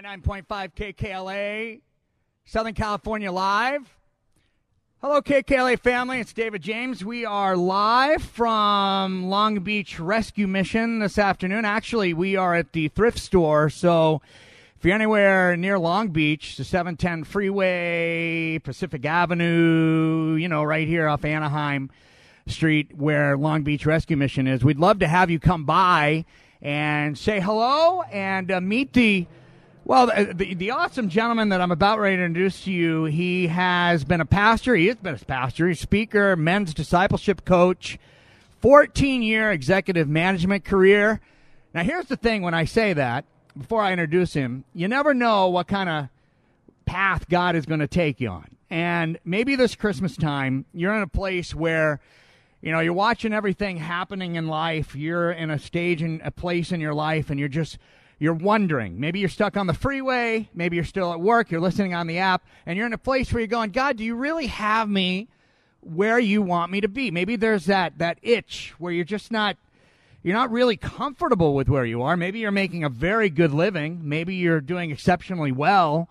99.5 KKLA, Southern California Live. Hello, KKLA family. It's David James. We are live from Long Beach Rescue Mission this afternoon. Actually, we are at the thrift store. So if you're anywhere near Long Beach, the 710 freeway, Pacific Avenue, you know, right here off Anaheim Street where Long Beach Rescue Mission is, we'd love to have you come by and say hello and uh, meet the well, the, the, awesome gentleman that I'm about ready to introduce to you, he has been a pastor. He has been a pastor, he's a speaker, men's discipleship coach, 14 year executive management career. Now, here's the thing when I say that, before I introduce him, you never know what kind of path God is going to take you on. And maybe this Christmas time, you're in a place where, you know, you're watching everything happening in life. You're in a stage and a place in your life, and you're just you're wondering. Maybe you're stuck on the freeway. Maybe you're still at work. You're listening on the app, and you're in a place where you're going, God, do you really have me where you want me to be? Maybe there's that that itch where you're just not you're not really comfortable with where you are. Maybe you're making a very good living. Maybe you're doing exceptionally well.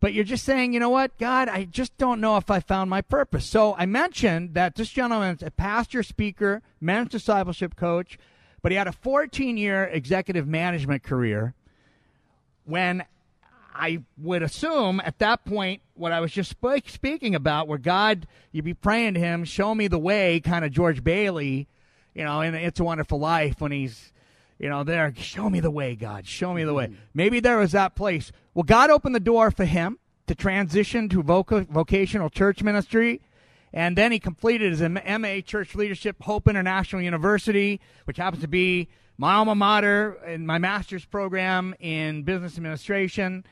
But you're just saying, you know what, God, I just don't know if I found my purpose. So I mentioned that this gentleman a pastor, speaker, men's discipleship coach, but he had a 14 year executive management career when I would assume at that point what I was just sp- speaking about, where God, you'd be praying to Him, show me the way, kind of George Bailey, you know, in It's a Wonderful Life when he's, you know, there, show me the way, God, show me the way. Mm-hmm. Maybe there was that place. Well, God opened the door for him to transition to voc- vocational church ministry and then he completed his MA Church Leadership Hope International University, which happens to be my alma mater in my master's program in business administration.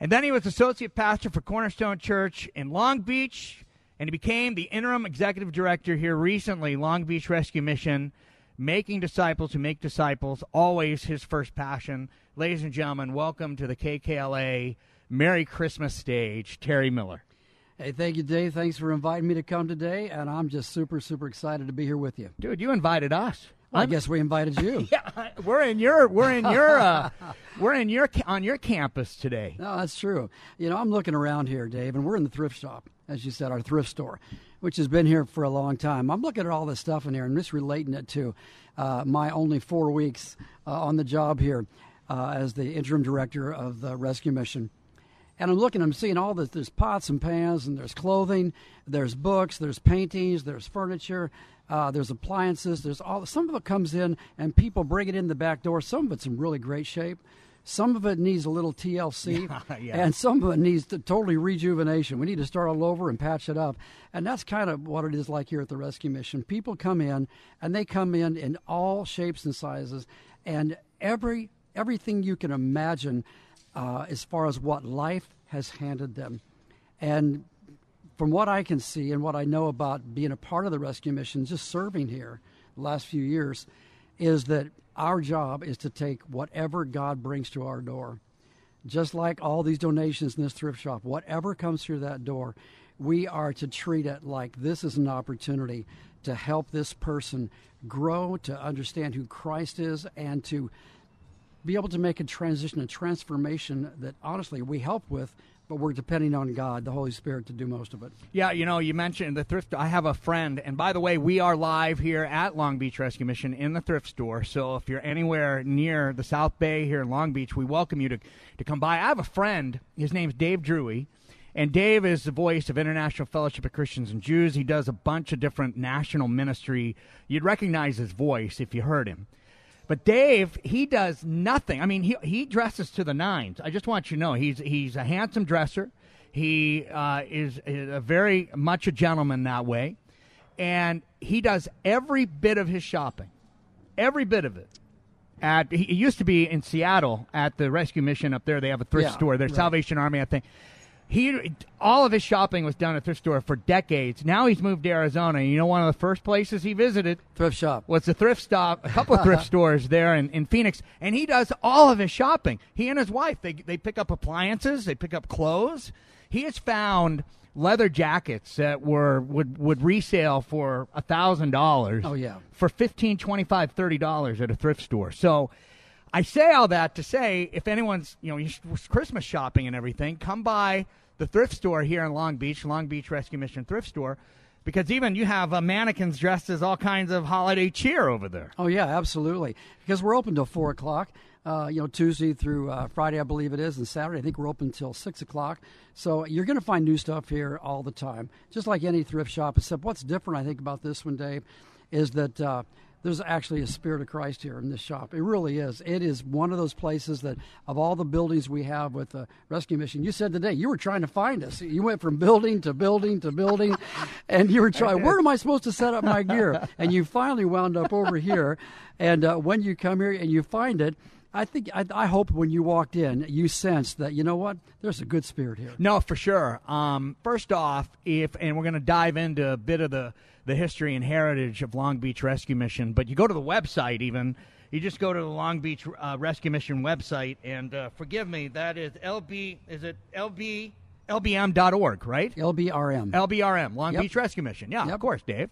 And then he was associate pastor for Cornerstone Church in Long Beach, and he became the interim executive director here recently, Long Beach Rescue Mission, making disciples who make disciples, always his first passion. Ladies and gentlemen, welcome to the KKLA Merry Christmas stage, Terry Miller. Hey, thank you, Dave. Thanks for inviting me to come today, and I'm just super, super excited to be here with you. Dude, you invited us. Well, I guess we invited you. yeah, we're in your we're in your uh, we're in your on your campus today. No, that's true. You know, I'm looking around here, Dave, and we're in the thrift shop, as you said, our thrift store, which has been here for a long time. I'm looking at all this stuff in here and just relating it to uh, my only four weeks uh, on the job here uh, as the interim director of the rescue mission. And I'm looking, I'm seeing all this. There's pots and pans, and there's clothing, there's books, there's paintings, there's furniture, uh, there's appliances. There's all. Some of it comes in, and people bring it in the back door. Some of it's in really great shape. Some of it needs a little TLC, yeah, and some of it needs to totally rejuvenation. We need to start all over and patch it up. And that's kind of what it is like here at the Rescue Mission. People come in, and they come in in all shapes and sizes, and every everything you can imagine uh, as far as what life has handed them. And from what I can see and what I know about being a part of the rescue mission, just serving here the last few years, is that our job is to take whatever God brings to our door. Just like all these donations in this thrift shop, whatever comes through that door, we are to treat it like this is an opportunity to help this person grow, to understand who Christ is, and to be able to make a transition, a transformation that honestly we help with, but we're depending on God, the Holy Spirit, to do most of it. Yeah, you know, you mentioned the thrift. I have a friend, and by the way, we are live here at Long Beach Rescue Mission in the thrift store. So if you're anywhere near the South Bay here in Long Beach, we welcome you to to come by. I have a friend. His name's Dave Drewy. And Dave is the voice of International Fellowship of Christians and Jews. He does a bunch of different national ministry. You'd recognize his voice if you heard him. But Dave, he does nothing. I mean, he he dresses to the nines. I just want you to know he's he's a handsome dresser. He uh, is, is a very much a gentleman that way, and he does every bit of his shopping, every bit of it, at he it used to be in Seattle at the rescue mission up there. They have a thrift Yeah, store. Their right. Salvation Army, I think. He all of his shopping was done at thrift store for decades. Now he's moved to Arizona. You know, one of the first places he visited Thrift shop. was a thrift stop, a couple of thrift stores there in, in Phoenix, and he does all of his shopping. He and his wife they they pick up appliances, they pick up clothes. He has found leather jackets that were would would resale for a thousand dollars. Oh, yeah. for fifteen, twenty five, thirty dollars at a thrift store. So. I say all that to say, if anyone's you know Christmas shopping and everything, come by the thrift store here in Long Beach, Long Beach Rescue Mission Thrift Store, because even you have uh, mannequins dressed as all kinds of holiday cheer over there. Oh yeah, absolutely. Because we're open till four o'clock. Uh, you know, Tuesday through uh, Friday, I believe it is, and Saturday. I think we're open until six o'clock. So you're going to find new stuff here all the time, just like any thrift shop. Except what's different, I think, about this one, Dave, is that uh, there's actually a spirit of Christ here in this shop. It really is. It is one of those places that, of all the buildings we have with the rescue mission, you said today you were trying to find us. You went from building to building to building, and you were trying. Where am I supposed to set up my gear? And you finally wound up over here. And uh, when you come here and you find it. I think I, I hope when you walked in, you sensed that you know what, there's a good spirit here. No, for sure. Um, first off, if and we're going to dive into a bit of the the history and heritage of Long Beach Rescue Mission, but you go to the website even. You just go to the Long Beach uh, Rescue Mission website, and uh, forgive me, that is LB. Is it LB LBM.org, right? LBRM. LBRM, Long Yep. Beach Rescue Mission. Yeah, Yep. of course, Dave.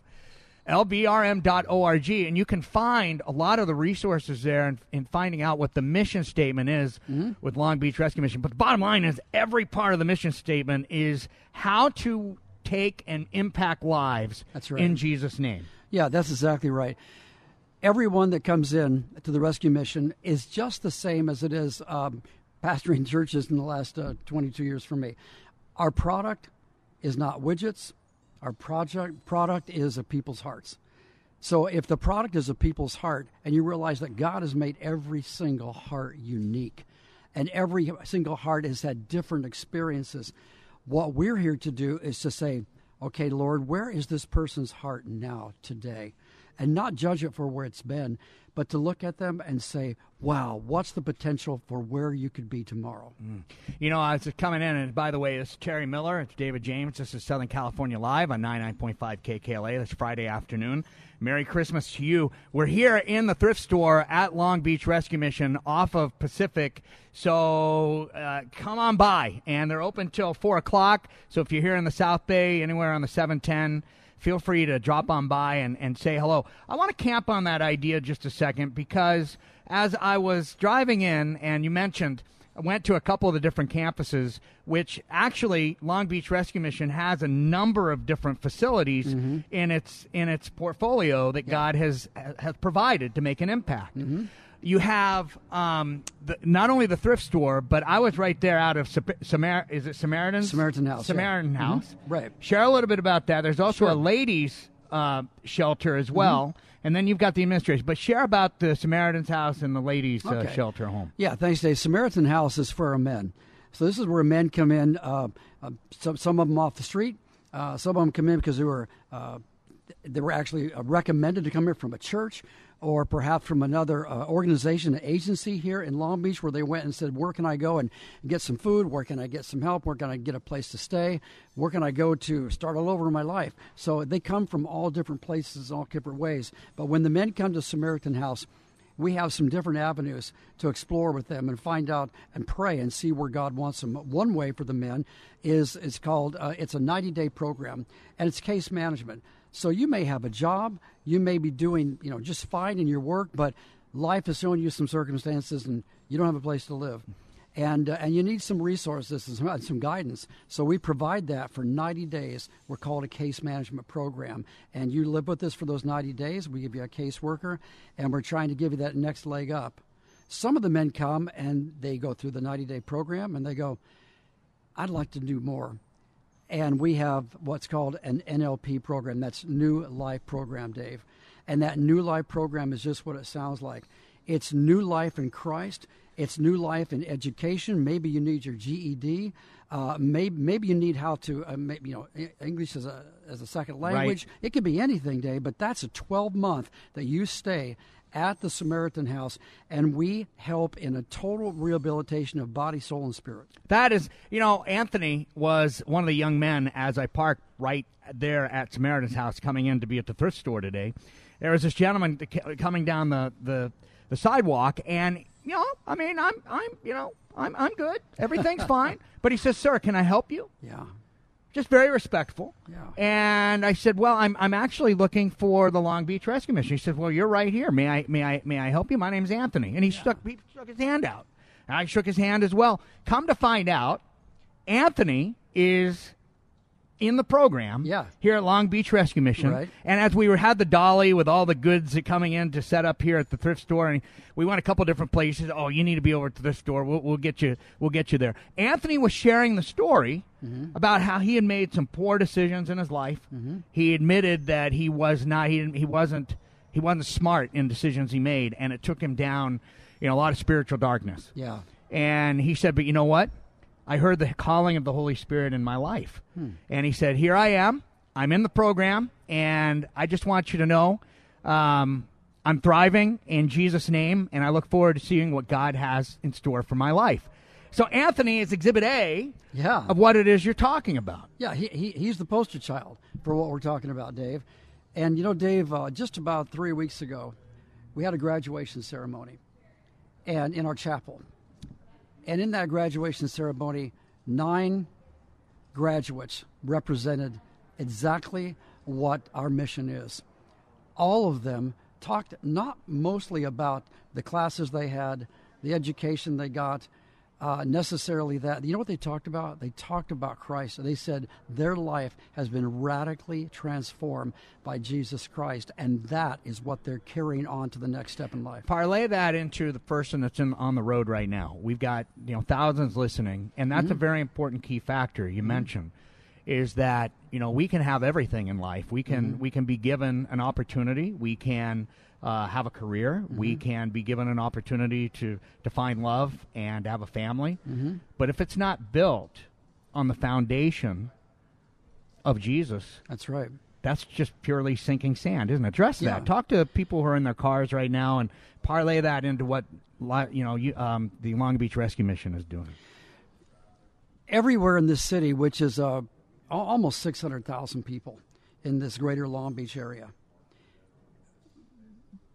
LBRM.org, and you can find a lot of the resources there in, in finding out what the mission statement is Mm-hmm. with Long Beach Rescue Mission. But the bottom line is every part of the mission statement is how to take and impact lives That's right. in Jesus' name. Yeah, that's exactly right. Everyone that comes in to the rescue mission is just the same as it is um, pastoring churches in the last uh, 22 years for me. Our product is not widgets. Our project product is a people's hearts. So if the product is a people's heart, and you realize that God has made every single heart unique, and every single heart has had different experiences, what we're here to do is to say, okay, Lord, where is this person's heart now, today? And not judge it for where it's been, but to look at them and say, wow, what's the potential for where you could be tomorrow? You know, I was coming in, and by the way, is Terry Miller. It's David James. This is Southern California Live on 99.5 KKLA. That's Friday afternoon. Merry Christmas to you. We're here in the thrift store at Long Beach Rescue Mission off of Pacific. So uh, come on by, and they're open till 4 o'clock. So if you're here in the South Bay, anywhere on the 710, feel free to drop on by and, and say hello. I want to camp on that idea just a second because as I was driving in, and you mentioned, I went to a couple of the different campuses, which actually Long Beach Rescue Mission has a number of different facilities mm-hmm. in its in its portfolio that God has has provided to make an impact. Mm-hmm. You have um, the, not only the thrift store, but I was right there out of Samar- is it Samaritan? Samaritan House, yeah. Samaritan House. Mhm. Right. Share a little bit about that. There's also a ladies' uh, shelter as well, and then you've got the administration. But share about the Samaritan's house and the ladies' uh, shelter home. Yeah, thanks, Dave. Samaritan House is for men. So this is where men come in. Uh, uh, some some of them off the street. Uh, some of them come in because they were uh, they were actually uh, recommended to come here from a church or perhaps from another uh, organization, an agency here in Long Beach, where they went and said, "Where can I go and get some food? Where can I get some help? Where can I get a place to stay? Where can I go to start all over in my life?" So they come from all different places, all different ways. But when the men come to Samaritan House, we have some different avenues to explore with them and find out and pray and see where God wants them. One way for the men is it's called uh, it's a 90 day program and it's case management. So you may have a job, you may be doing you know just fine in your work, but life has thrown you some circumstances and you don't have a place to live. And, uh, and you need some resources and some, some guidance. So we provide that for 90 days. We're called a case management program. And you live with us for those 90 days. We give you a caseworker, and we're trying to give you that next leg up. Some of the men come and they go through the 90 day program and they go, I'd like to do more. And we have what's called an NLP program. That's New Life Program, Dave. And that New Life Program is just what it sounds like. It's new life in Christ. It's new life in education. Maybe you need your GED. Uh, maybe maybe you need how to uh, maybe, you know English as a as a second language. It could be anything, Dave. But that's a 12 month that you stay at the Samaritan House, and we help in a total rehabilitation of body, soul, and spirit. That is, you know, Anthony was one of the young men as I parked right there at Samaritan's house coming in to be at the thrift store today. There was this gentleman coming down the, the, the sidewalk, and, you know, I mean, I'm, I'm you know, I'm, I'm good. Everything's fine. But he says, Sir, can I help you? Yeah. Just very respectful. Yeah. And I said, Well, I'm, I'm actually looking for the Long Beach Rescue Mission. He said, Well, you're right here. May I, may I, may I help you? My name's Anthony. And he, stuck, he stuck his hand out. And I shook his hand as well. Come to find out, Anthony is in the program Yeah. here at Long Beach Rescue Mission. Right. And as we were had the dolly with all the goods that coming in to set up here at the thrift store, and we went a couple different places. Oh, you need to be over to this store. We'll, we'll get you. We'll get you there. Anthony was sharing the story mm-hmm. about how he had made some poor decisions in his life. Mm-hmm. He admitted that he was not. He didn't, he wasn't. He wasn't smart in decisions he made, and it took him down. You know, a lot of spiritual darkness. Yeah. And he said, But you know what? I heard the calling of the Holy Spirit in my life. And he said, Here I am. I'm in the program. And I just want you to know um, I'm thriving in Jesus' name. And I look forward to seeing what God has in store for my life. So, Anthony is exhibit A Yeah. of what it is you're talking about. Yeah, he, he, he's the poster child for what we're talking about, Dave. And you know, Dave, uh, just about three weeks ago, we had a graduation ceremony, and in our chapel. And in that graduation ceremony, nine graduates represented exactly what our mission is. All of them talked not mostly about the classes they had, the education they got, uh, necessarily that. You know what they talked about? They talked about Christ. They said their life has been radically transformed by Jesus Christ, and that is what they're carrying on to the next step in life. parlay that into the person that's in, on the road right now. We've got you know thousands listening, and that's a mm-hmm. very important key factor you mm-hmm. mentioned. Is that you know we can have everything in life. We can mm-hmm. we can be given an opportunity. We can uh, have a career. We can be given an opportunity to to find love and have a family. But if it's not built on the foundation of Jesus, That's right. that's just purely sinking sand, isn't it? Address Yeah. that. Talk to people who are in their cars right now and parlay that into what you know you, um, the Long Beach Rescue Mission is doing. everywhere in this city, which is uh, almost 600,000 people in this greater Long Beach area.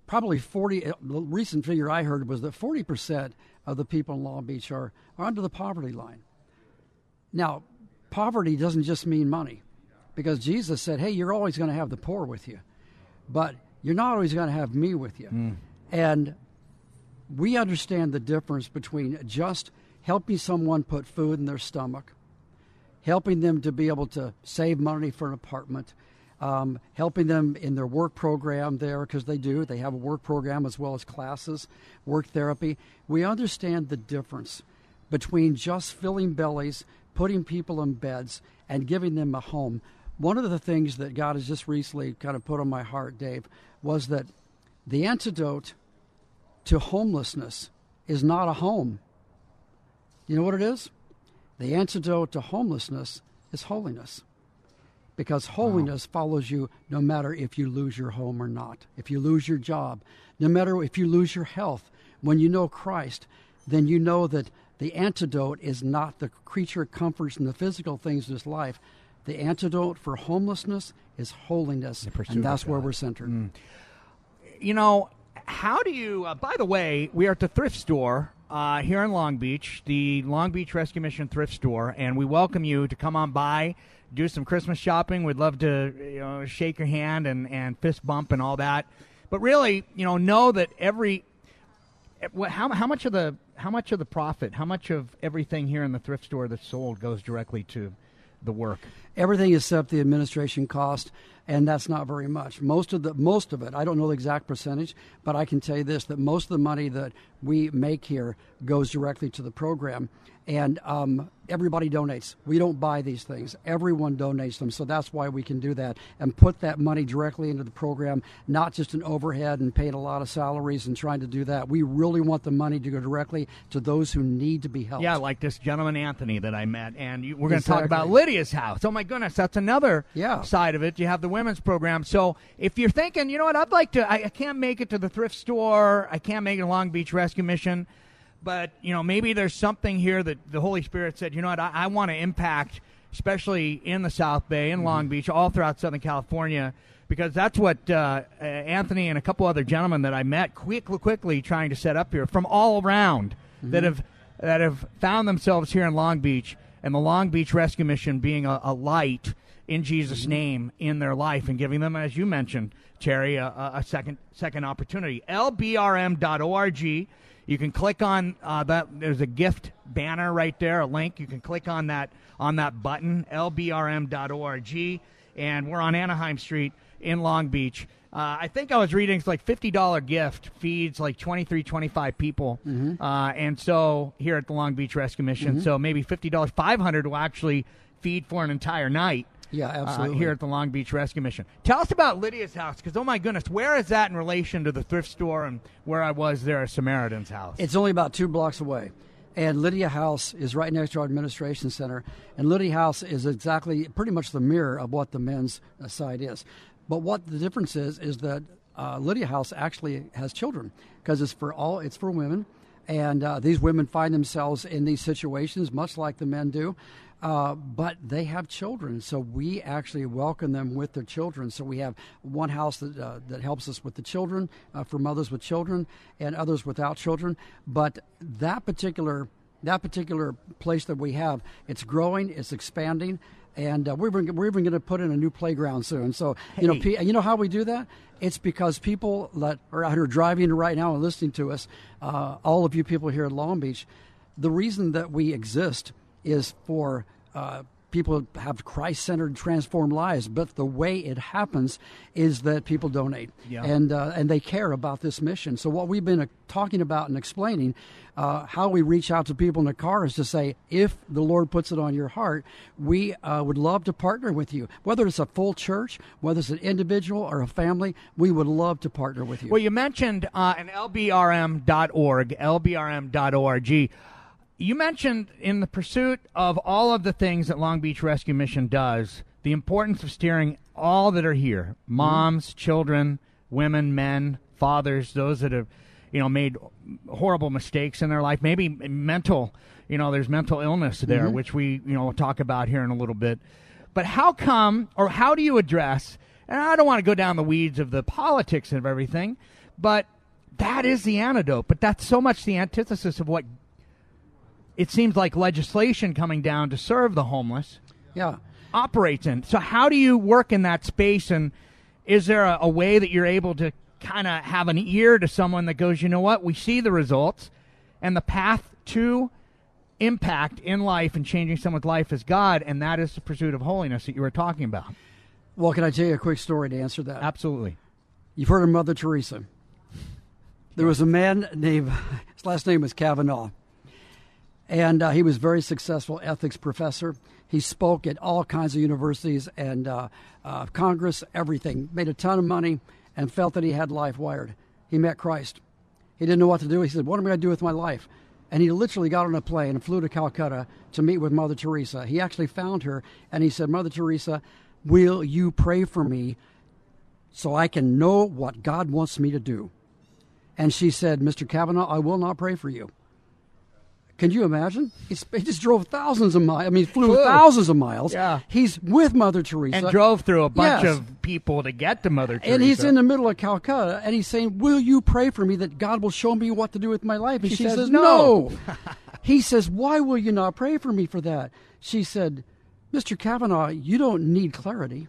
Probably 40, uh, the recent figure I heard was that 40% of the people in Long Beach are, are under the poverty line. Now, poverty doesn't just mean money, because Jesus said, hey, you're always going to have the poor with you, but you're not always going to have me with you. And we understand the difference between just helping someone put food in their stomach, helping them to be able to save money for an apartment, um, helping them in their work program there, because they do. They have a work program as well as classes, work therapy. We understand the difference between just filling bellies, putting people in beds, and giving them a home. One of the things that God has just recently kind of put on my heart, Dave, was that the antidote to homelessness is not a home. You know what it is? The antidote to homelessness is holiness. Because holiness follows you no matter if you lose your home or not, if you lose your job, no matter if you lose your health. When you know Christ, then you know that the antidote is not the creature comforts and the physical things of this life. The antidote for homelessness is holiness, and that's where we're centered. You know, how do you? Uh, by the way, we are at the thrift store uh, here in Long Beach, the Long Beach Rescue Mission thrift store, and we welcome you to come on by, do some Christmas shopping. We'd love to, you know, shake your hand and and fist bump and all that. But really, you know, know that every eh, how how much of the how much of the profit, how much of everything here in the thrift store that's sold goes directly to the work. Everything except the administration cost, and that's not very much. Most of the most of it, I don't know the exact percentage, but I can tell you this: that most of the money that we make here goes directly to the program, and um, everybody donates. We don't buy these things; everyone donates them. So that's why we can do that and put that money directly into the program, not just an overhead and paying a lot of salaries and trying to do that. We really want the money to go directly to those who need to be helped. Yeah, like this gentleman Anthony that I met, and you, we're going to talk about Lydia's house. Oh my goodness, that's another Yeah. side of it. You have the women's program. So if you're thinking, you know what, I'd like to, I, I can't make it to the thrift store, I can't make it to Long Beach Rescue Mission, but you know maybe there's something here that the Holy Spirit said, you know what, I, I want to impact, especially in the South Bay, in Long Beach, all throughout Southern California. Because that's what uh, uh, Anthony and a couple other gentlemen that I met quick, quickly trying to set up here from all around that have that have found themselves here in Long Beach, and the Long Beach Rescue Mission being a, a light in Jesus' name in their life and giving them, as you mentioned, Terry, a, a a second second opportunity. LBRM.org. You can click on uh, that. There's a gift banner right there, a link. You can click on that on that button. LBRM.org, and we're on Anaheim Street in Long Beach. Uh, I think I was reading it's like fifty dollar gift feeds like 23, 25 people, uh, and so here at the Long Beach Rescue Mission, so maybe fifty dollars, five hundred will actually feed for an entire night. Yeah, uh, absolutely. here at the Long Beach Rescue Mission. Tell us about Lydia's house, because oh my goodness, where is that in relation to the thrift store and where I was there at Samaritan's house? It's only about two blocks away. And Lydia House is right next to our administration center. And Lydia House is exactly pretty much the mirror of what the men's uh, side is. But what the difference is is that uh, Lydia House actually has children because it's for all it's for women, and uh, these women find themselves in these situations much like the men do. Uh, but they have children, so we actually welcome them with their children. So we have one house that uh, that helps us with the children uh, for mothers with children and others without children. But that particular that particular place that we have, it's growing, it's expanding, and uh, we're even, we're even going to put in a new playground soon. So you know, Hey. you know how we do that? It's because people that are out here driving right now and listening to us, uh, all of you people here at Long Beach, the reason that we exist is for uh, people have Christ-centered, transformed lives. But the way it happens is that people donate, Yeah. and uh, and they care about this mission. So what we've been uh, talking about and explaining, uh, how we reach out to people in the car is to say, if the Lord puts it on your heart, we uh, would love to partner with you. Whether it's a full church, whether it's an individual or a family, we would love to partner with you. Well, you mentioned uh, an LBRM.org, LBRM.org. You mentioned in the pursuit of all of the things that Long Beach Rescue Mission does, the importance of steering all that are here mm-hmm. moms, children, women, men, fathers, those that have you know made horrible mistakes in their life maybe mental you know there's mental illness there mm-hmm. which we you know will talk about here in a little bit. But how come or how do you address and i don't want to go down the weeds of the politics of everything but that is the antidote but that's so much the antithesis of what it seems like legislation coming down to serve the homeless yeah. operates in. So how do you work in that space and is there a, a way that you're able to kind of have an ear to someone that goes, you know what, we see the results and the path to impact in life and changing someone's life is God, and that is the pursuit of holiness that you were talking about. Well, can I tell you a quick story to answer that? Absolutely. You've heard of Mother Teresa. There was a man named, his last name was Kavanaugh, and uh, he was very successful ethics professor. He spoke at all kinds of universities and uh, uh, Congress, everything. Made a ton of money and felt that he had life wired. He met Christ. He didn't know what to do. He said, What am I going to do with my life? And he literally got on a plane and flew to Calcutta to meet with Mother Teresa. He actually found her and he said, Mother Teresa, will you pray for me so I can know what God wants me to do? And she said, Mr. Kavanaugh, I will not pray for you. Can you imagine? He's, he just drove thousands of miles. I mean, flew Flew. thousands of miles. Yeah. He's with Mother Teresa. And drove through a bunch Yes. of people to get to Mother Teresa. And he's in the middle of Calcutta, and he's saying, "Will you pray for me that God will show me what to do with my life?" And She she, says, says, "No." "No." he says, "Why will you not pray for me for that?" She said, "Mr. Kavanaugh, you don't need clarity.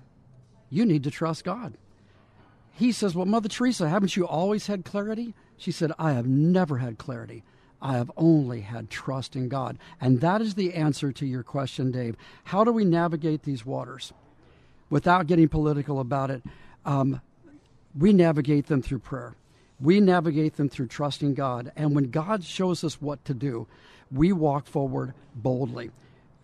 You need to trust God." He says, "Well, Mother Teresa, haven't you always had clarity?" She said, "I have never had clarity. I have only had trust in God." And that is the answer to your question, Dave. How do we navigate these waters? Without getting political about it, um, we navigate them through prayer. We navigate them through trusting God. And when God shows us what to do, we walk forward boldly.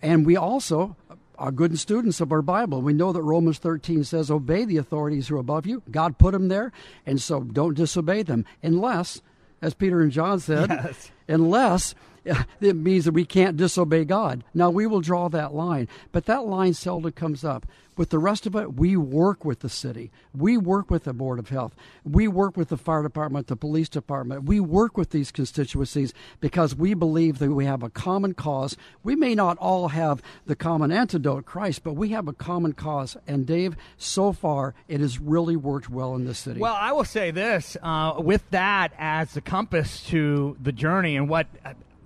And we also are good students of our Bible. We know that Romans 13 says, Obey the authorities who are above you. God put them there, and so don't disobey them unless, as Peter and John said, Yes. unless it means that we can't disobey God. Now, we will draw that line, but that line seldom comes up. With the rest of it, we work with the city. We work with the Board of Health. We work with the fire department, the police department. We work with these constituencies because we believe that we have a common cause. We may not all have the common antidote, Christ, but we have a common cause. And Dave, so far, it has really worked well in this city. Well, I will say this uh, with that as the compass to the journey and what.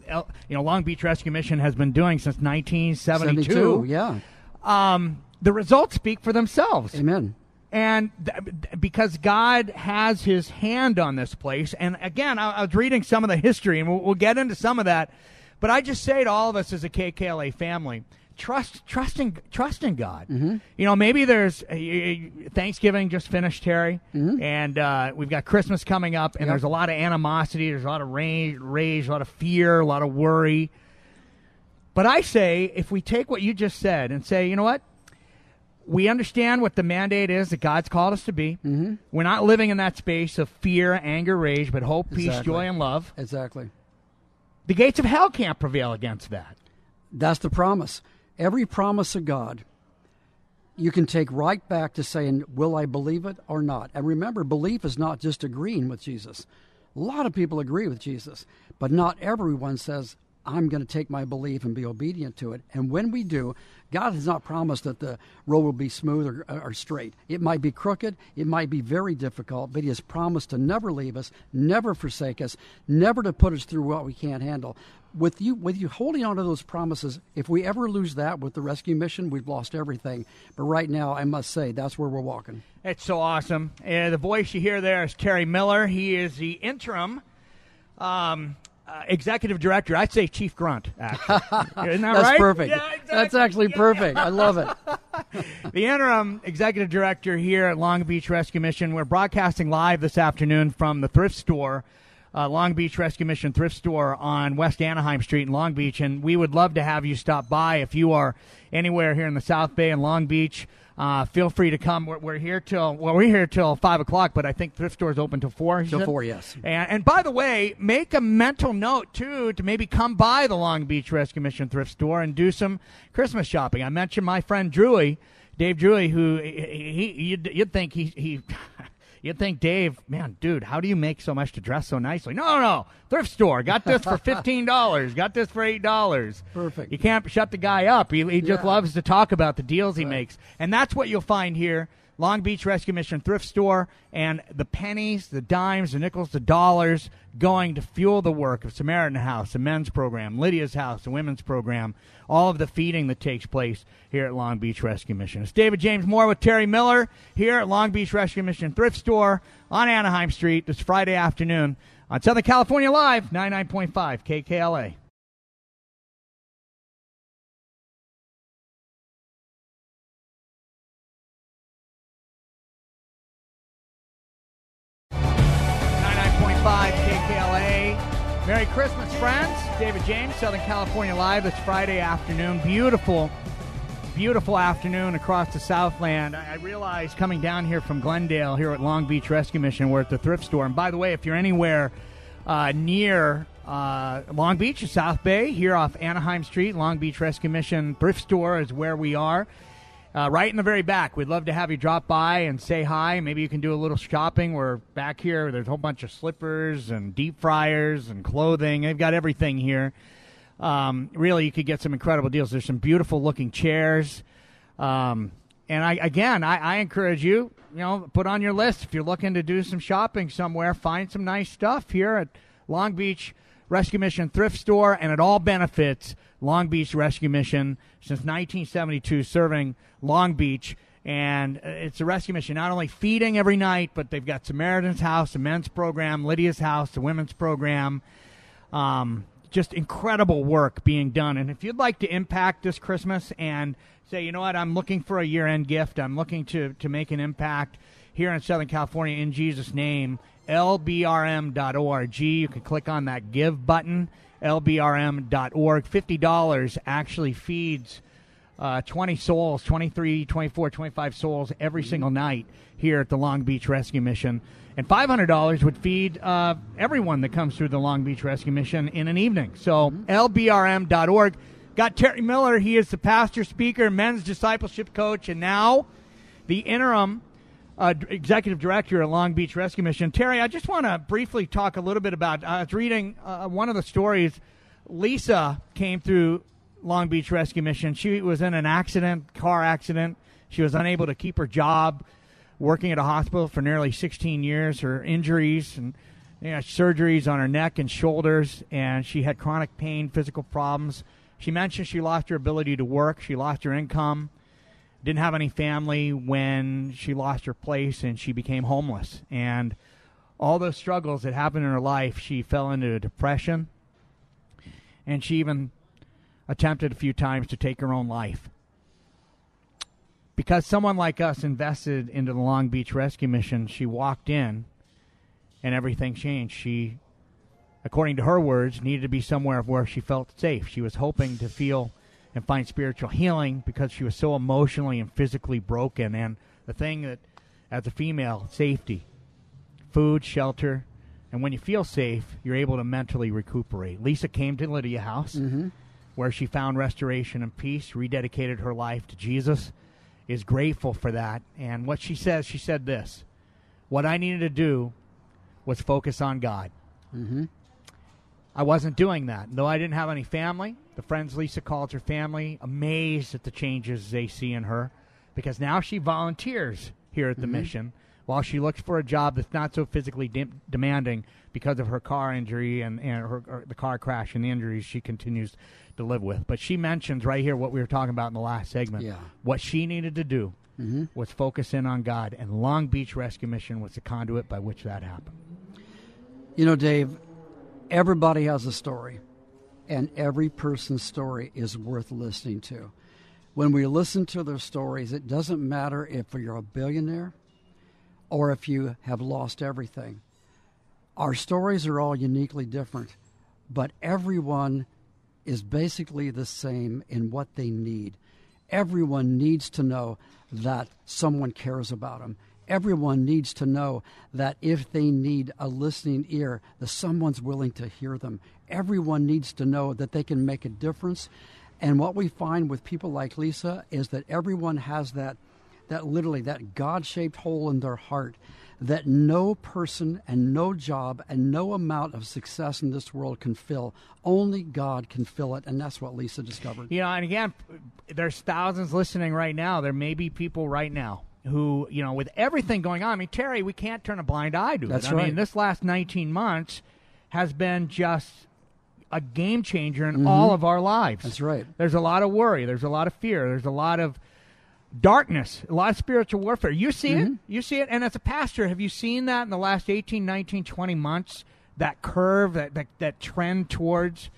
You know, Long Beach Rescue Mission has been doing since 1972. 72, yeah. Um, the results speak for themselves. Amen. And th- because God has his hand on this place. And again, I, I was reading some of the history, and we'll, we'll, get into some of that. But I just say to all of us as a KKLA family, trust, trust in, trust in God. Mm-hmm. You know, maybe there's uh, Thanksgiving just finished, Terry, mm-hmm. and uh, we've got Christmas coming up, and yep. there's a lot of animosity, there's a lot of rage, rage, a lot of fear, a lot of worry. But I say, if we take what you just said and say, you know what? we understand what the mandate is that God's called us to be. Mm-hmm. We're not living in that space of fear, anger, rage, but hope, peace, joy, and love. Exactly. The gates of hell can't prevail against that. That's the promise. Every promise of God, you can take right back to saying, Will I believe it or not? And remember, belief is not just agreeing with Jesus. A lot of people agree with Jesus, but not everyone says, I'm going to take my belief and be obedient to it. And when we do, God has not promised that the road will be smooth or, or, straight. It might be crooked, it might be very difficult, but He has promised to never leave us, never forsake us, never to put us through what we can't handle. With you, with you holding on to those promises, if we ever lose that with the rescue mission, we've lost everything. But right now, I must say, that's where we're walking. It's so awesome. Uh, the voice you hear there is Terry Miller. He is the interim um, uh, executive director. I'd say Chief Grunt. Actually, isn't that That's right? perfect. Yeah, exactly. That's actually yeah. perfect. I love it. the interim executive director here at Long Beach Rescue Mission. We're broadcasting live this afternoon from the thrift store. Uh, Long Beach Rescue Mission thrift store on West Anaheim Street in Long Beach, and we would love to have you stop by if you are anywhere here in the South Bay and Long Beach. Uh, feel free to come. We're, we're, here till well, we're here till five o'clock, but I think thrift store is open till four. Till four, yes. And, and by the way, make a mental note too to maybe come by the Long Beach Rescue Mission thrift store and do some Christmas shopping. I mentioned my friend Drewy, Dave Drewy, who he, he you'd, you'd think he he. You'd think, Dave, man, dude, how do you make so much to dress so nicely? No, no, no. Thrift store. Got this for $15. Got this for $8. Perfect. You can't shut the guy up. He, he just Yeah. loves to talk about the deals he Right. makes. And that's what you'll find here. Long Beach Rescue Mission Thrift Store and the pennies, the dimes, the nickels, the dollars going to fuel the work of Samaritan House, the men's program, Lydia's House, the women's program, all of the feeding that takes place here at Long Beach Rescue Mission. It's David James Moore with Terry Miller here at Long Beach Rescue Mission Thrift Store on Anaheim Street this Friday afternoon on Southern California Live, 99.5 KKLA. Merry Christmas, friends. David James, Southern California Live. This Friday afternoon. Beautiful, beautiful afternoon across the Southland. I I realize coming down here from Glendale, here at Long Beach Rescue Mission, we're at the thrift store. And by the way, if you're anywhere uh, near uh, Long Beach, South Bay, here off Anaheim Street, Long Beach Rescue Mission thrift store is where we are. Uh, right in the very back. We'd love to have you drop by and say hi. Maybe you can do a little shopping. We're back here. There's a whole bunch of slippers and deep fryers and clothing. They've got everything here. Um, really, you could get some incredible deals. There's some beautiful looking chairs. Um, and I, again, I, I encourage you, you know, put on your list if you're looking to do some shopping somewhere. Find some nice stuff here at Long Beach Rescue Mission Thrift Store, and it all benefits Long Beach Rescue Mission since 1972, serving Long Beach. And uh, it's a rescue mission, not only feeding every night, but they've got Samaritan's House, the men's program, Lydia's House, the women's program. Um, just incredible work being done. And if you'd like to impact this Christmas and say, you know what, I'm looking for a year end gift, I'm looking to, to make an impact here in Southern California in Jesus' name, lbrm.org. You can click on that give button, lbrm.org. $50 actually feeds uh, 20 souls, 23, 24, 25 souls every single night here at the Long Beach Rescue Mission. And $500 would feed uh, everyone that comes through the Long Beach Rescue Mission in an evening. So, lbrm.org. Got Terry Miller. He is the pastor, speaker, men's discipleship coach, and now the interim uh, executive director at Long Beach Rescue Mission. Terry, I just want to briefly talk a little bit about. I was reading uh, one of the stories. Lisa came through Long Beach Rescue Mission. She was in an accident, car accident. She was unable to keep her job, working at a hospital for nearly 16 years. Her injuries and you know, surgeries on her neck and shoulders, and she had chronic pain, physical problems. She mentioned she lost her ability to work. She lost her income didn't have any family when she lost her place and she became homeless. And all those struggles that happened in her life, she fell into a depression. And she even attempted a few times to take her own life. Because someone like us invested into the Long Beach Rescue Mission, she walked in and everything changed. She, according to her words, needed to be somewhere where she felt safe. She was hoping to feel and find spiritual healing because she was so emotionally and physically broken. And the thing that, as a female, safety, food, shelter, and when you feel safe, you're able to mentally recuperate. Lisa came to Lydia House, mm-hmm. where she found restoration and peace, rededicated her life to Jesus, is grateful for that. And what she says, she said this What I needed to do was focus on God. Mm-hmm. I wasn't doing that. Though I didn't have any family, the friends Lisa calls her family, amazed at the changes they see in her because now she volunteers here at the mm-hmm. mission while she looks for a job that's not so physically de- demanding because of her car injury and, and her, the car crash and the injuries she continues to live with. But she mentions right here what we were talking about in the last segment. Yeah. What she needed to do mm-hmm. was focus in on God, and Long Beach Rescue Mission was the conduit by which that happened. You know, Dave, everybody has a story, and every person's story is worth listening to. When we listen to their stories, it doesn't matter if you're a billionaire or if you have lost everything. Our stories are all uniquely different, but everyone is basically the same in what they need. Everyone needs to know that someone cares about them. Everyone needs to know that if they need a listening ear, that someone's willing to hear them. Everyone needs to know that they can make a difference. And what we find with people like Lisa is that everyone has that that literally that God-shaped hole in their heart that no person and no job and no amount of success in this world can fill. Only God can fill it, and that's what Lisa discovered. You know, and again, there's thousands listening right now. There may be people right now who, you know, with everything going on. I mean, Terry, we can't turn a blind eye to That's it. I right. mean, this last 19 months has been just a game changer in all of our lives. Mm-hmm. That's right. There's a lot of worry. There's a lot of fear. There's a lot of darkness, a lot of spiritual warfare. You see Mm-hmm. it. You see it. And as a pastor, have you seen that in the last 18, 19, 20 months? That curve, that, that, that trend towards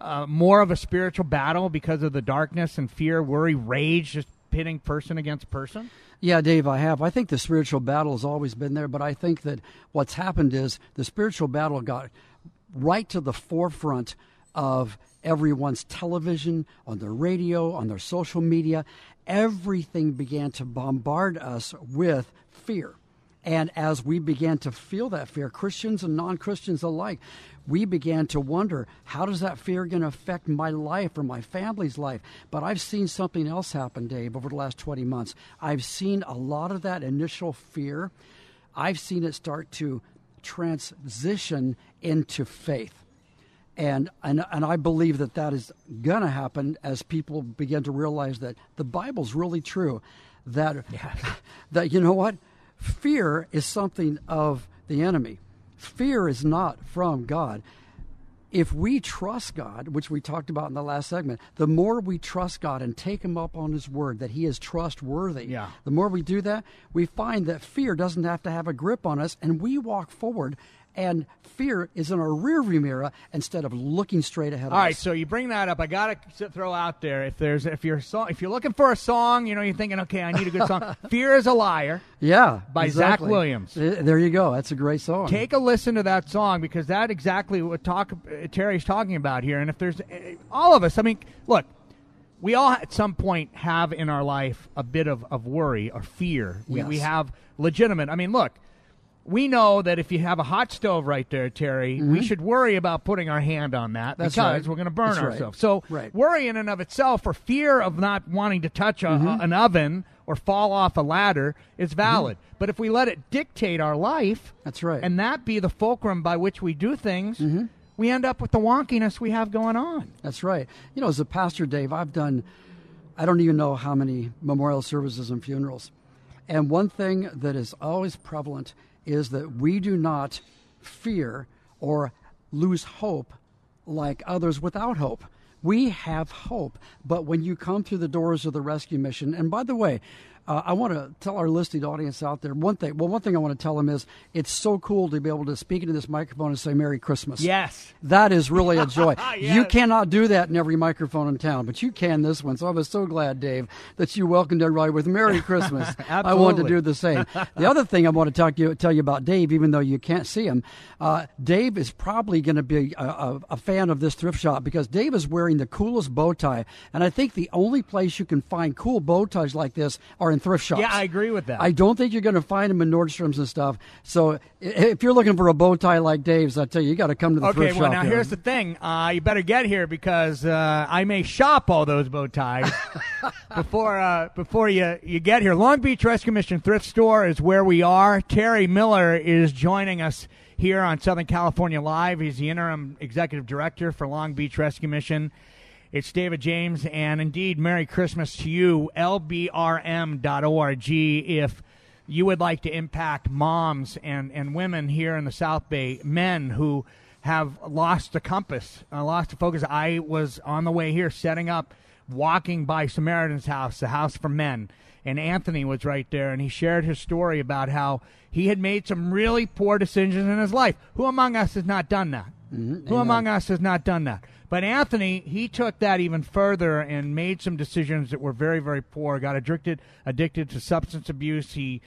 uh, more of a spiritual battle because of the darkness and fear, worry, rage, just pitting person against person? Yeah, Dave, I have. I think the spiritual battle has always been there, but I think that what's happened is the spiritual battle got right to the forefront of everyone's television, on their radio, on their social media. Everything began to bombard us with fear. And as we began to feel that fear, Christians and non Christians alike, we began to wonder how does that fear going to affect my life or my family's life? But I've seen something else happen, Dave, over the last 20 months. I've seen a lot of that initial fear, I've seen it start to transition into faith. And, and and I believe that that is going to happen as people begin to realize that the Bible's really true. That that you know what, fear is something of the enemy. Fear is not from God. If we trust God, which we talked about in the last segment, the more we trust God and take Him up on His word that He is trustworthy, Yeah. the more we do that, we find that fear doesn't have to have a grip on us, and we walk forward, and fear is in our rearview mirror instead of looking straight ahead of All right, us. so you bring that up. I gotta throw out there if there's if you're if you're looking for a song, you know, you're thinking, okay, I need a good song. Fear is a liar. yeah, by Zach. Williams. There you go. That's a great song. Take a listen to that song because that exactly what talk uh, Terry's talking about here. And if there's uh, all of us, I mean, look, we all at some point have in our life a bit of, of worry or fear. We, Yes. we have legitimate. I mean, look, we know that if you have a hot stove right there, Terry, we should worry about putting our hand on that Mm-hmm. That's because right. we're going to burn That's right. ourselves. So, Right. worry in and of itself, or fear of not wanting to touch a, Mm-hmm. an oven or fall off a ladder, is valid. But if we let it dictate our life, That's right. and that be the fulcrum by which we do things, we end up with the wonkiness we have going on. That's right. You know, as a pastor, Dave, I've done, I don't even know how many memorial services and funerals. And one thing that is always prevalent is that we do not fear or lose hope like others without hope. We have hope. But when you come through the doors of the rescue mission, and by the way, uh, I want to tell our listening audience out there one thing. Well, one thing I want to tell them is it's so cool to be able to speak into this microphone and say Merry Christmas. Yes. That is really a joy. You cannot do that in every microphone in town, but you can this one. So I was so glad, Dave, that you welcomed everybody with Merry Christmas. I want to do the same. The other thing I want to talk to you, tell you about Dave, even though you can't see him, uh, Dave is probably going to be a, a, a fan of this thrift shop because Dave is wearing the coolest bow tie, and I think the only place you can find cool bow ties like this are in thrift shops. Yeah, I agree with that. I don't think you're going to find them in Nordstrom's and stuff. So if you're looking for a bow tie like Dave's, I tell you, you got to come to the Okay, thrift well, shop. now here. here's the thing. Uh, you better get here because uh, I may shop all those bow ties before uh, before you, you get here. Long Beach Rescue Mission Thrift Store is where we are. Terry Miller is joining us here on Southern California Live. He's the interim executive director for Long Beach Rescue Mission. It's David James, and indeed, Merry Christmas to you, lbrm.org. If you would like to impact moms and, and women here in the South Bay, men who have lost the compass, uh, lost the focus. I was on the way here setting up, walking by Samaritan's house, the house for men, and Anthony was right there, and he shared his story about how he had made some really poor decisions in his life. Who among us has not done that? Who among us has not done that? But Anthony, he took that even further and made some decisions that were very, very poor. Got addicted, addicted to substance abuse. He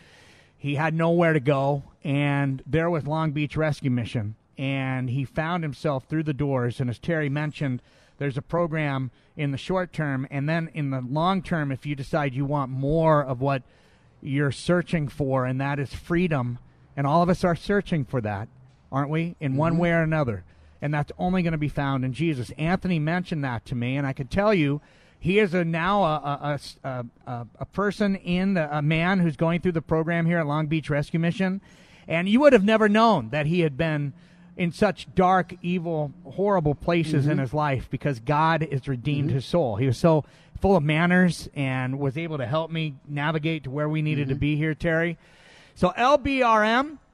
he had nowhere to go, and there was Long Beach Rescue Mission, and he found himself through the doors. And as Terry mentioned, there's a program in the short term, and then in the long term, if you decide you want more of what you're searching for, and that is freedom, and all of us are searching for that, aren't we? In one mm-hmm. way or another. And that's only going to be found in Jesus. Anthony mentioned that to me, and I can tell you, he is a now a a, a, a, a person in the, a man who's going through the program here at Long Beach Rescue Mission, and you would have never known that he had been in such dark, evil, horrible places in mm-hmm. his life because God has redeemed mm-hmm. his soul. He was so full of manners and was able to help me navigate to where we needed to mm-hmm. be here, Terry. So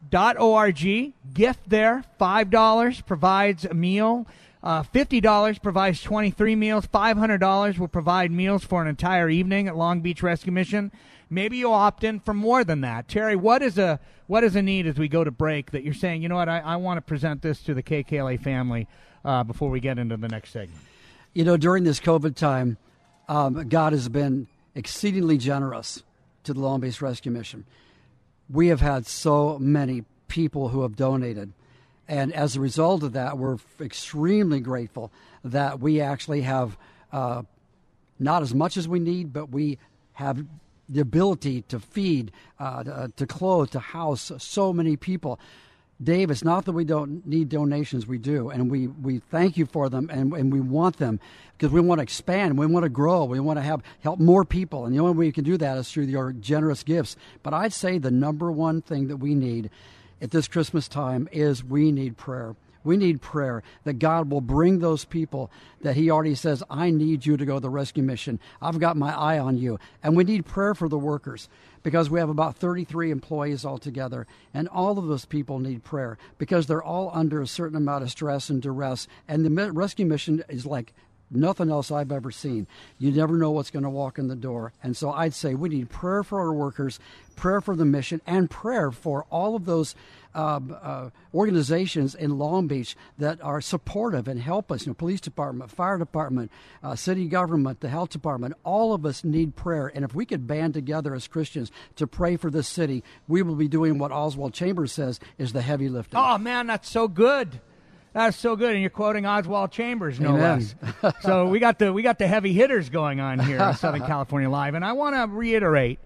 lbrm.org, gift there, $5 provides a meal. Uh, $50 provides 23 meals. $500 will provide meals for an entire evening at Long Beach Rescue Mission. Maybe you'll opt in for more than that. Terry, what is a what is a need as we go to break that you're saying, you know what, I, I want to present this to the KKLA family uh, before we get into the next segment? You know, during this COVID time, um, God has been exceedingly generous to the Long Beach Rescue Mission. We have had so many people who have donated. And as a result of that, we're extremely grateful that we actually have uh, not as much as we need, but we have the ability to feed, uh, to, to clothe, to house so many people. Dave, it's not that we don't need donations, we do, and we, we thank you for them, and, and we want them because we want to expand, we want to grow, we want to have help more people, and the only way you can do that is through your generous gifts. But I'd say the number one thing that we need at this Christmas time is we need prayer. We need prayer that God will bring those people that He already says, I need you to go to the rescue mission. I've got my eye on you. And we need prayer for the workers because we have about 33 employees altogether. And all of those people need prayer because they're all under a certain amount of stress and duress. And the rescue mission is like nothing else I've ever seen. You never know what's going to walk in the door. And so I'd say we need prayer for our workers, prayer for the mission, and prayer for all of those uh, uh, organizations in Long Beach that are supportive and help us. You know, police department, fire department, uh, city government, the health department. All of us need prayer. And if we could band together as Christians to pray for this city, we will be doing what Oswald Chambers says is the heavy lifting. Oh man, that's so good. That's so good, and you're quoting Oswald Chambers, no Amen. less. so we got the we got the heavy hitters going on here in Southern California Live, and I want to reiterate,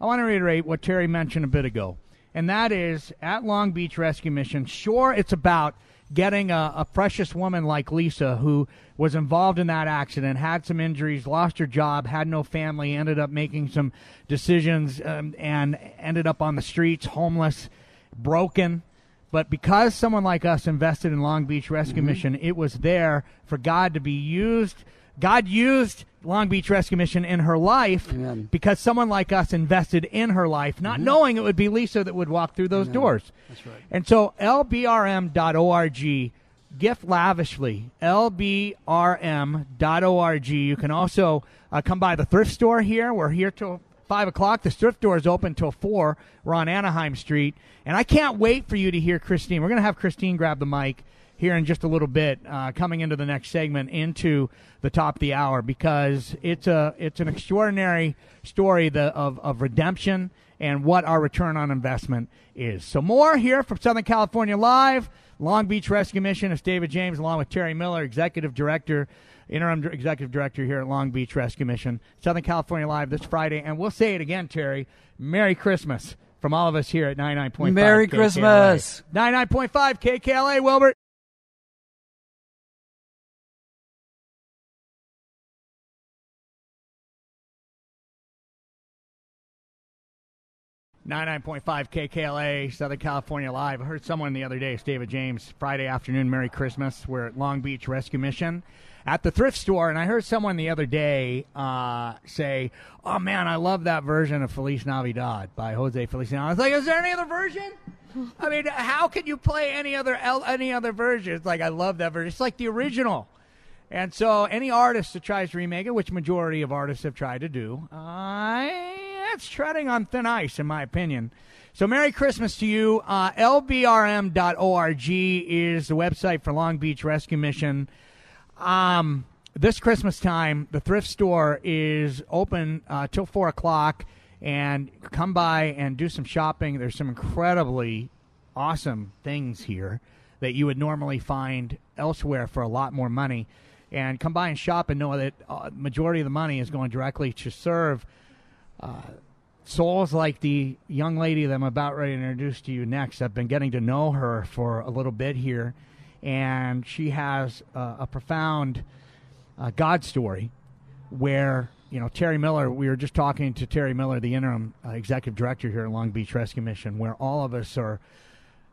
I want to reiterate what Terry mentioned a bit ago, and that is at Long Beach Rescue Mission. Sure, it's about getting a, a precious woman like Lisa, who was involved in that accident, had some injuries, lost her job, had no family, ended up making some decisions, um, and ended up on the streets, homeless, broken. But because someone like us invested in Long Beach Rescue Mission, it was there for God to be used. God used Long Beach Rescue Mission in her life Amen. because someone like us invested in her life, not knowing it would be Lisa that would walk through those doors. That's right. And so lbrm.org, gift lavishly, lbrm.org. You can also uh, come by the thrift store here. We're here till 5 o'clock. The thrift store is open till 4. We're on Anaheim Street. And I can't wait for you to hear Christine. We're going to have Christine grab the mic here in just a little bit, uh, coming into the next segment, into the top of the hour, because it's a it's an extraordinary story the, of of redemption and what our return on investment is. So more here from Southern California Live, Long Beach Rescue Mission. It's David James along with Terry Miller, Executive Director, Interim Executive Director here at Long Beach Rescue Mission. Southern California Live this Friday, and we'll say it again, Terry. Merry Christmas from all of us here at 99.5 Merry KKLA. Christmas. 99.5 KKLA, Wilbert. Ninety-nine point five KKLA, Southern California Live. I heard someone the other day, it's David James, Friday afternoon, Merry Christmas. We're at Long Beach Rescue Mission at the thrift store, and I heard someone the other day uh, say, "Oh man, I love that version of Feliz Navidad by Jose Feliciano." I was like, "Is there any other version?" I mean, how can you play any other any other version? It's like I love that version. It's like the original. And so, any artist that tries to remake it, which majority of artists have tried to do, uh, it's treading on thin ice, in my opinion. So, Merry Christmas to you. Uh, LBRM.org is the website for Long Beach Rescue Mission. Um, this Christmas time, the thrift store is open uh, till four o'clock, and come by and do some shopping. There's some incredibly awesome things here that you would normally find elsewhere for a lot more money. And come by and shop and know that uh, majority of the money is going directly to serve uh, souls like the young lady that I'm about ready to introduce to you next. I've been getting to know her for a little bit here, and she has uh, a profound uh, God story where you know Terry Miller. We were just talking to Terry Miller, the interim uh, executive director here at Long Beach Rescue Mission, where all of us are.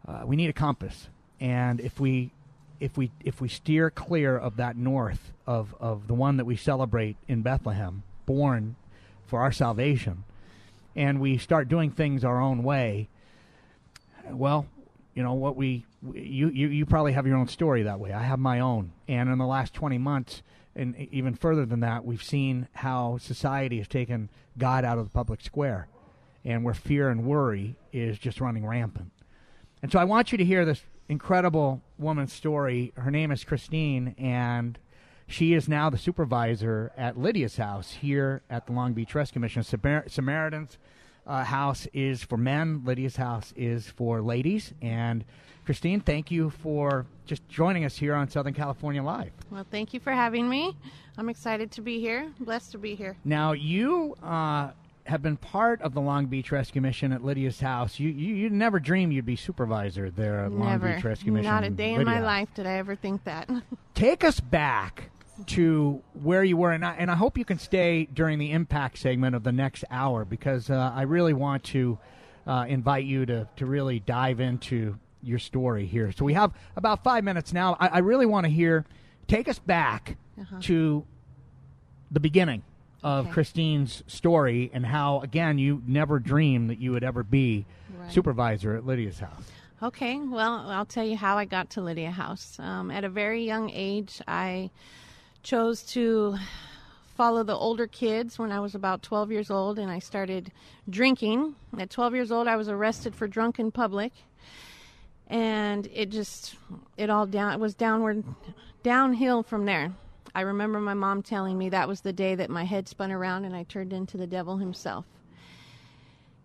Uh, we need a compass, and if we if we if we steer clear of that north of of the one that we celebrate in Bethlehem, born for our salvation, and we start doing things our own way, well, you know what we you you you probably have your own story that way. I have my own, and in the last twenty months, and even further than that, we've seen how society has taken God out of the public square, and where fear and worry is just running rampant. And so I want you to hear this incredible woman's story. Her name is Christine, and she is now the supervisor at Lydia's house here at the Long Beach Rescue Mission. Samar- Samaritan's uh, house is for men, Lydia's house is for ladies. And Christine, thank you for just joining us here on Southern California Live. Well, thank you for having me. I'm excited to be here. Blessed to be here. Now, you uh, have been part of the Long Beach Rescue Mission at Lydia's house. You you, you never dreamed you'd be supervisor there at Long Never. Beach Rescue Mission. Not a day in my life did I ever think that. Take us back to where you were, and I, and I hope you can stay during the impact segment of the next hour because uh, I really want to uh, invite you to, to really dive into your story here. So we have about five minutes now. I, I really want to hear, take us back to the beginning of Okay. Christine's story and how, again, you never dreamed that you would ever be Right. supervisor at Lydia's house. okay, well, I'll tell you how I got to Lydia House. Um, at a very young age, I chose to follow the older kids when I was about 12 years old, and I started drinking. At 12 years old, I was arrested for drunk in public, and it just it all down it was downward downhill from there. I remember my mom telling me that was the day that my head spun around and I turned into the devil himself.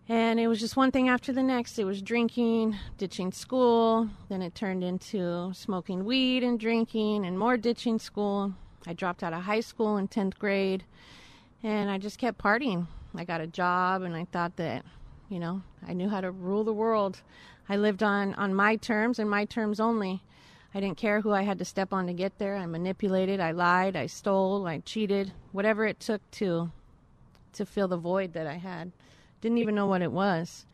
And it was just one thing after the next. It was drinking, ditching school. Then it turned into smoking weed and drinking and more ditching school. I dropped out of high school in 10th grade and I just kept partying. I got a job and I thought that, you know, I knew how to rule the world. I lived on, on my terms and my terms only. I didn't care who I had to step on to get there. I manipulated, I lied, I stole, I cheated, whatever it took to to fill the void that I had. Didn't even know what it was.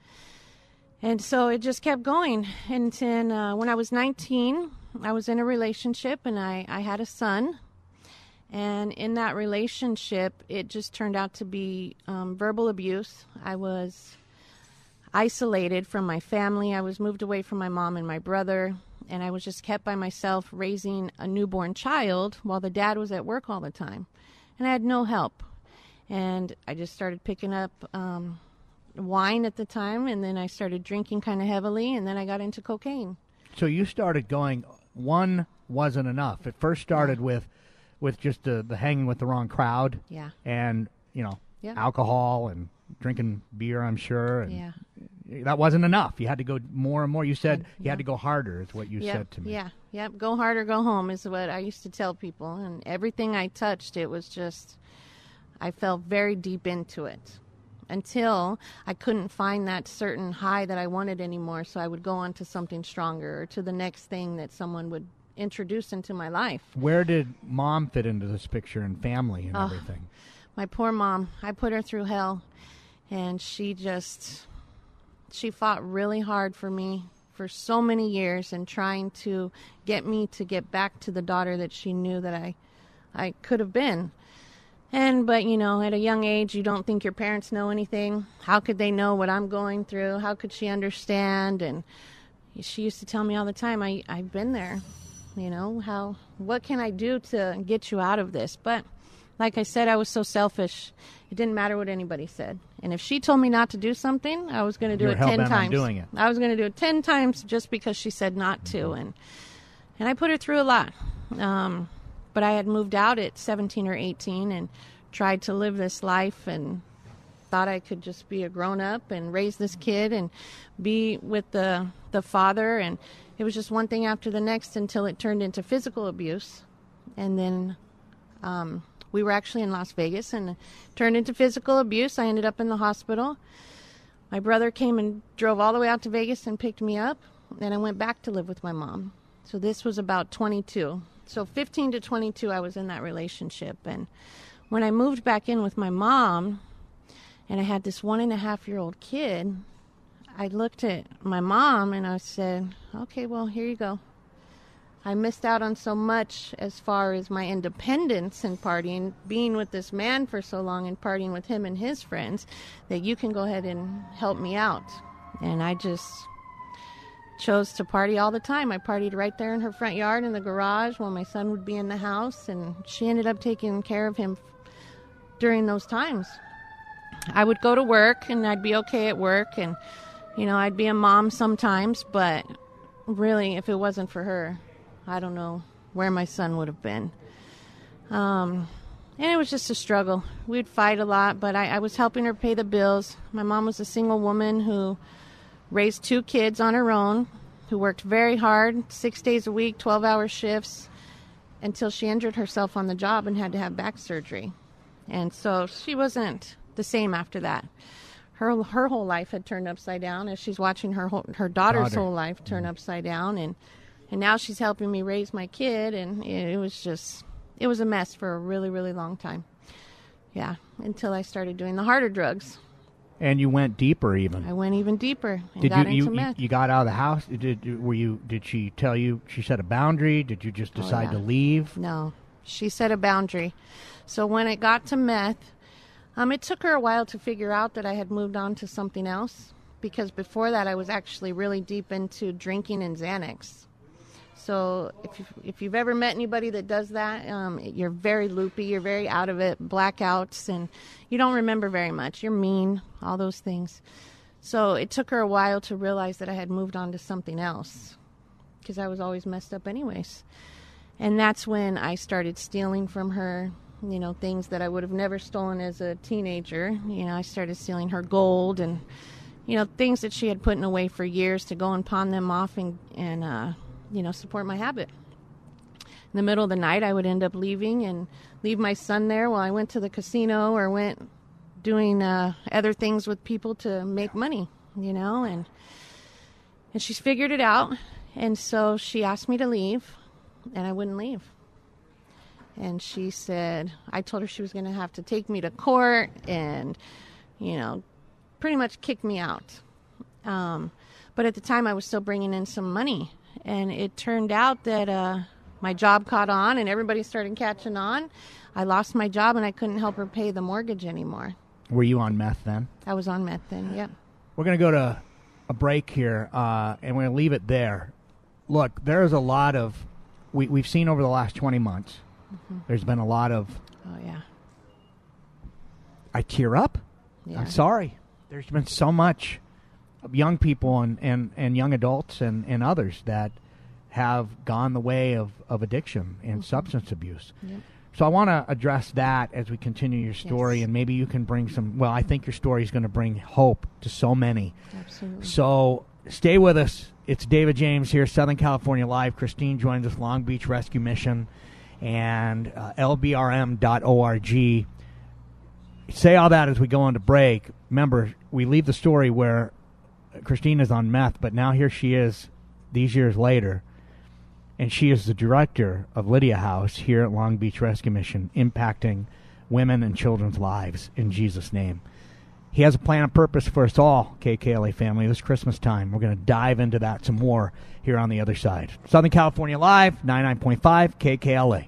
And so it just kept going. And then uh, when I was 19, I was in a relationship and I, I had a son. And in that relationship, it just turned out to be um, verbal abuse. I was isolated from my family. I was moved away from my mom and my brother and I was just kept by myself raising a newborn child while the dad was at work all the time. And I had no help. And I just started picking up um, wine at the time, and then I started drinking kind of heavily, and then I got into cocaine. So you started going. One wasn't enough. It first started with, with just the, the hanging with the wrong crowd. Yeah. And you know, Yeah. alcohol and drinking beer. I'm sure. And Yeah. That wasn't enough. You had to go more and more. You said you had to go harder. Is what you Yep, said to me. Yeah, yep. Go harder, go home is what I used to tell people. And everything I touched, it was just, I fell very deep into it until I couldn't find that certain high that I wanted anymore. So I would go on to something stronger or to the next thing that someone would introduce into my life. Where did mom fit into this picture and family and Oh. everything? my poor mom i put her through hell and she just she fought really hard for me for so many years and trying to get me to get back to the daughter that she knew that i i could have been and but you know at a young age you don't think your parents know anything how could they know what i'm going through how could she understand and she used to tell me all the time i i've been there you know how what can i do to get you out of this but like I said, I was so selfish. It didn't matter what anybody said. And if she told me not to do something, I was going to do it 10 times. doing it. I was going to do it 10 times just because she said not to. And and I put her through a lot. Um, but I had moved out at 17 or 18 and tried to live this life and thought I could just be a grown up and raise this kid and be with the the father and it was just one thing after the next until it turned into physical abuse and then um, we were actually in Las Vegas and turned into physical abuse. I ended up in the hospital. My brother came and drove all the way out to Vegas and picked me up, and I went back to live with my mom. So this was about 22. So 15 to 22, I was in that relationship. And when I moved back in with my mom, and I had this one and a half year old kid, I looked at my mom and I said, okay, well, here you go. I missed out on so much as far as my independence and partying, being with this man for so long and partying with him and his friends, that you can go ahead and help me out. And I just chose to party all the time. I partied right there in her front yard in the garage while my son would be in the house, and she ended up taking care of him during those times. I would go to work and I'd be okay at work, and you know, I'd be a mom sometimes, but really, if it wasn't for her, I don't know where my son would have been. Um, and it was just a struggle. We'd fight a lot, but I, I was helping her pay the bills. My mom was a single woman who raised two kids on her own, who worked very hard, six days a week, 12 hour shifts, until she injured herself on the job and had to have back surgery. And so she wasn't the same after that. Her, her whole life had turned upside down as she's watching her whole, her daughter's Daughter. whole life turn mm-hmm. upside down and and now she's helping me raise my kid and it was just it was a mess for a really really long time yeah until i started doing the harder drugs And you went deeper even. i went even deeper and Did got you, you, you got out of the house? Did were you? Did she tell you? She set a boundary. Did you just oh, decide Oh, yeah. to leave? no she set a boundary so when it got to meth um, it took her a while to figure out that i had moved on to something else because before that i was actually really deep into drinking and xanax So if you, if you've ever met anybody that does that, um, you're very loopy, you're very out of it, blackouts, and you don't remember very much. You're mean, all those things. So it took her a while to realize that I had moved on to something else because I was always messed up, anyways. And that's when I started stealing from her, you know, things that I would have never stolen as a teenager. You know, I started stealing her gold and you know, things that she had put in away for years to go and pawn them off and, and uh, you know, support my habit. In the middle of the night, I would end up leaving and leave my son there while I went to the casino or went doing uh, other things with people to make money, you know, and and she's figured it out, and so she asked me to leave, and I wouldn't leave. And she said, I told her she was going to have to take me to court and, you know, pretty much kick me out. Um, but at the time, I was still bringing in some money, and it turned out that uh, my job caught on, and everybody started catching on. I lost my job, and I couldn't help her pay the mortgage anymore. Were you on meth then? I was on meth then. Yep. We're going to go to a break here, uh, and we're going to leave it there. Look, there's a lot of we, we've seen over the last 20 months. There's been a lot of Oh yeah. I tear up. Yeah. I'm sorry. There's been so much of young people and, and, and young adults and, and others that have gone the way of, of addiction and mm-hmm. substance abuse. Yep. So I want to address that as we continue your story, Yes. and maybe you can bring some. Well, I think your story is going to bring hope to so many. Absolutely. So stay with us. It's David James here, Southern California Live. Christine joins us, Long Beach Rescue Mission, and uh, lbrm.org. Say all that as we go on to break. Remember, we leave the story where Christine is on meth, but now here she is these years later, and she is the director of Lydia House here at Long Beach Rescue Mission, impacting women and children's lives in Jesus' name. He has a plan and purpose for us all, KKLA family, this Christmas time. We're going to dive into that some more here on the other side. Southern California Live, 99.5 KKLA.